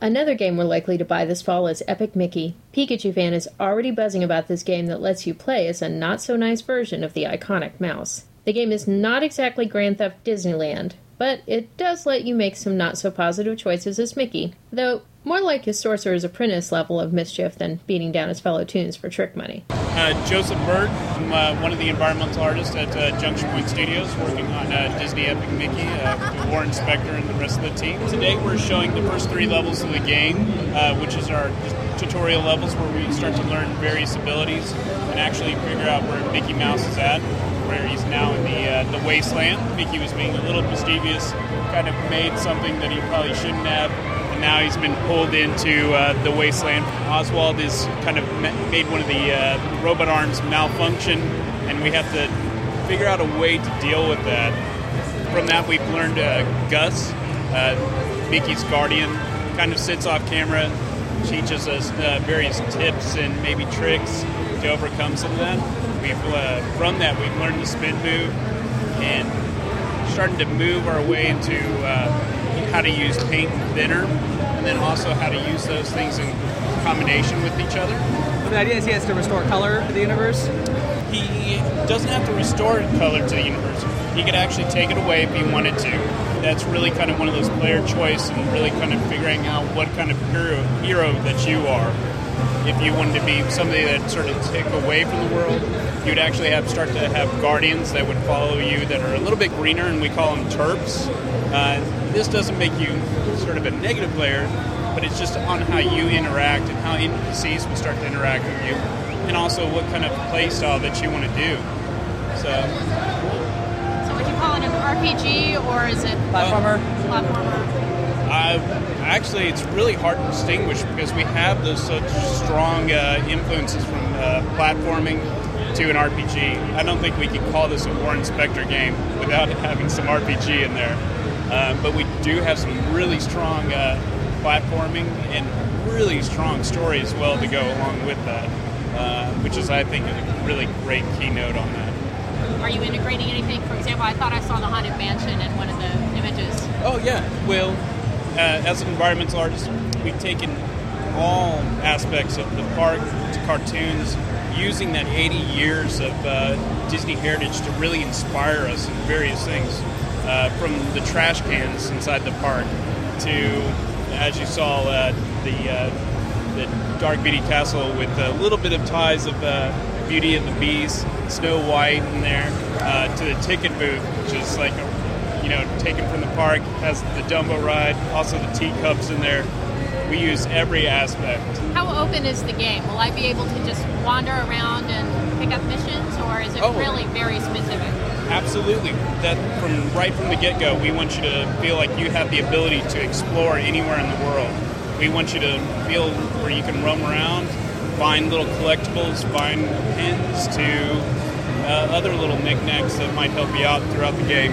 Another game we're likely to buy this fall is Epic Mickey. Pikachu fan is already buzzing about this game that lets you play as a not so nice version of the iconic mouse. The game is not exactly Grand Theft Disneyland, but it does let you make some not so positive choices as Mickey, though more like his Sorcerer's Apprentice level of mischief than beating down his fellow toons for trick money. Uh, Joseph Bird, I'm uh, one of the environmental artists at uh, Junction Point Studios, working on uh, Disney Epic Mickey uh, Warren Spector and the rest of the team. Today we're showing the first three levels of the game, uh, which is our tutorial levels where we start to learn various abilities and actually figure out where Mickey Mouse is at where he's now in the uh, the wasteland. Mickey was being a little mischievous, kind of made something that he probably shouldn't have, now he's been pulled into uh, the wasteland. Oswald is kind of made one of the uh, robot arms malfunction, and we have to figure out a way to deal with that. From that, we've learned uh, Gus, uh, Mickey's guardian, kind of sits off camera, teaches us uh, various tips and maybe tricks to overcome some of that. We've from that we've learned the spin move and starting to move our way into how to use paint and thinner, and then also how to use those things in combination with each other. the idea is he has to restore color to the universe. He doesn't have to restore color to the universe. He could actually take it away if he wanted to. That's really kind of one of those player choice and really kind of figuring out what kind of hero, hero that you are if you wanted to be somebody that sort of take away from the world, you'd actually have start to have guardians that would follow you that are a little bit greener, and we call them Turps. Uh, this doesn't make you sort of a negative player, but it's just on how you interact and how NPCs will start to interact with you, and also what kind of play style that you want to do. So. So would you call it an RPG or is it platformer? Platformer. Uh, actually, it's really hard to distinguish because we have those such strong uh, influences from uh, platforming to an RPG. I don't think we could call this a Warren Spector game without having some RPG in there. Uh, but we do have some really strong uh, platforming and really strong story as well to go along with that, uh, which is, I think, a really great keynote on that. Are you integrating anything? For example, I thought I saw the Haunted Mansion in one of the images. Oh, yeah. Well, uh, as an environmental artist, we've taken all aspects of the park to cartoons, using that 80 years of uh, Disney heritage to really inspire us in various things. Uh, from the trash cans inside the park to, as you saw, uh, the uh, the Dark Beauty Castle with a little bit of ties of uh, Beauty and the Beast, Snow White in there, to the ticket booth, which is like a you know, taken from the park, has the Dumbo ride, also the teacups in there. We use every aspect. How open is the game? Will I be able to just wander around and pick up missions, or is it oh, really very specific? Absolutely. That from right from the get go, we want you to feel like you have the ability to explore anywhere in the world. We want you to feel where you can roam around, find little collectibles, find pins to uh, other little knickknacks that might help you out throughout the game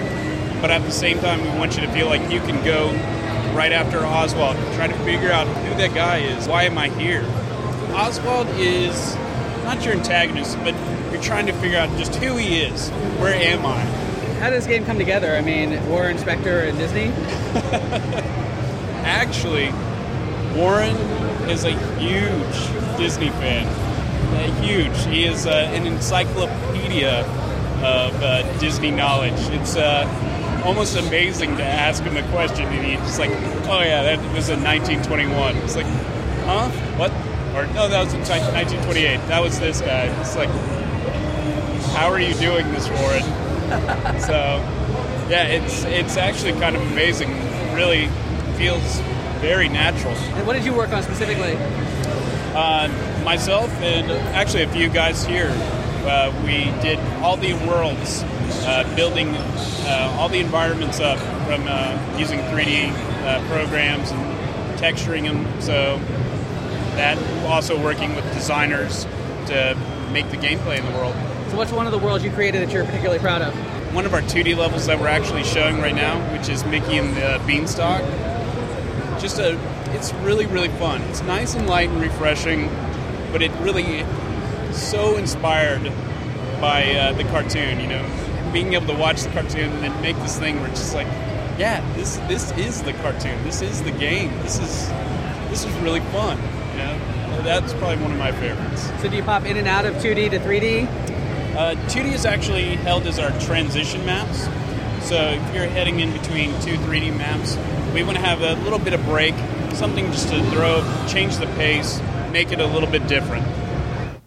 but at the same time, we want you to feel like you can go right after Oswald, try to figure out who that guy is. Why am I here? Oswald is not your antagonist, but you're trying to figure out just who he is. Where am I? How does this game come together? I mean, Warren Spector and Disney? Actually, Warren is a huge Disney fan. Uh, huge. He is uh, an encyclopedia of uh, Disney knowledge. It's uh, almost amazing to ask him a question and he's just like, oh yeah, that was in 1921. It's like, huh? What? Or no, that was in 1928. That was this guy. It's like, how are you doing this, Warren? so, yeah, it's it's actually kind of amazing. Really feels very natural. And what did you work on specifically? Uh, myself and actually a few guys here. Uh, we did all the worlds uh, building uh, all the environments up from uh, using 3D uh, programs and texturing them. So that also working with designers to make the gameplay in the world. So what's one of the worlds you created that you're particularly proud of? One of our 2D levels that we're actually showing right now, which is Mickey and the Beanstalk. Just a, it's really really fun. It's nice and light and refreshing, but it really so inspired by uh, the cartoon. You know, being able to watch the cartoon and then make this thing where it's just like, yeah, this this is the cartoon. This is the game. This is this is really fun. Know, that's probably one of my favorites. So do you pop in and out of 2D to 3D? Uh, 2D is actually held as our transition maps. So if you're heading in between two 3D maps, we want to have a little bit of break, something just to throw, change the pace, make it a little bit different.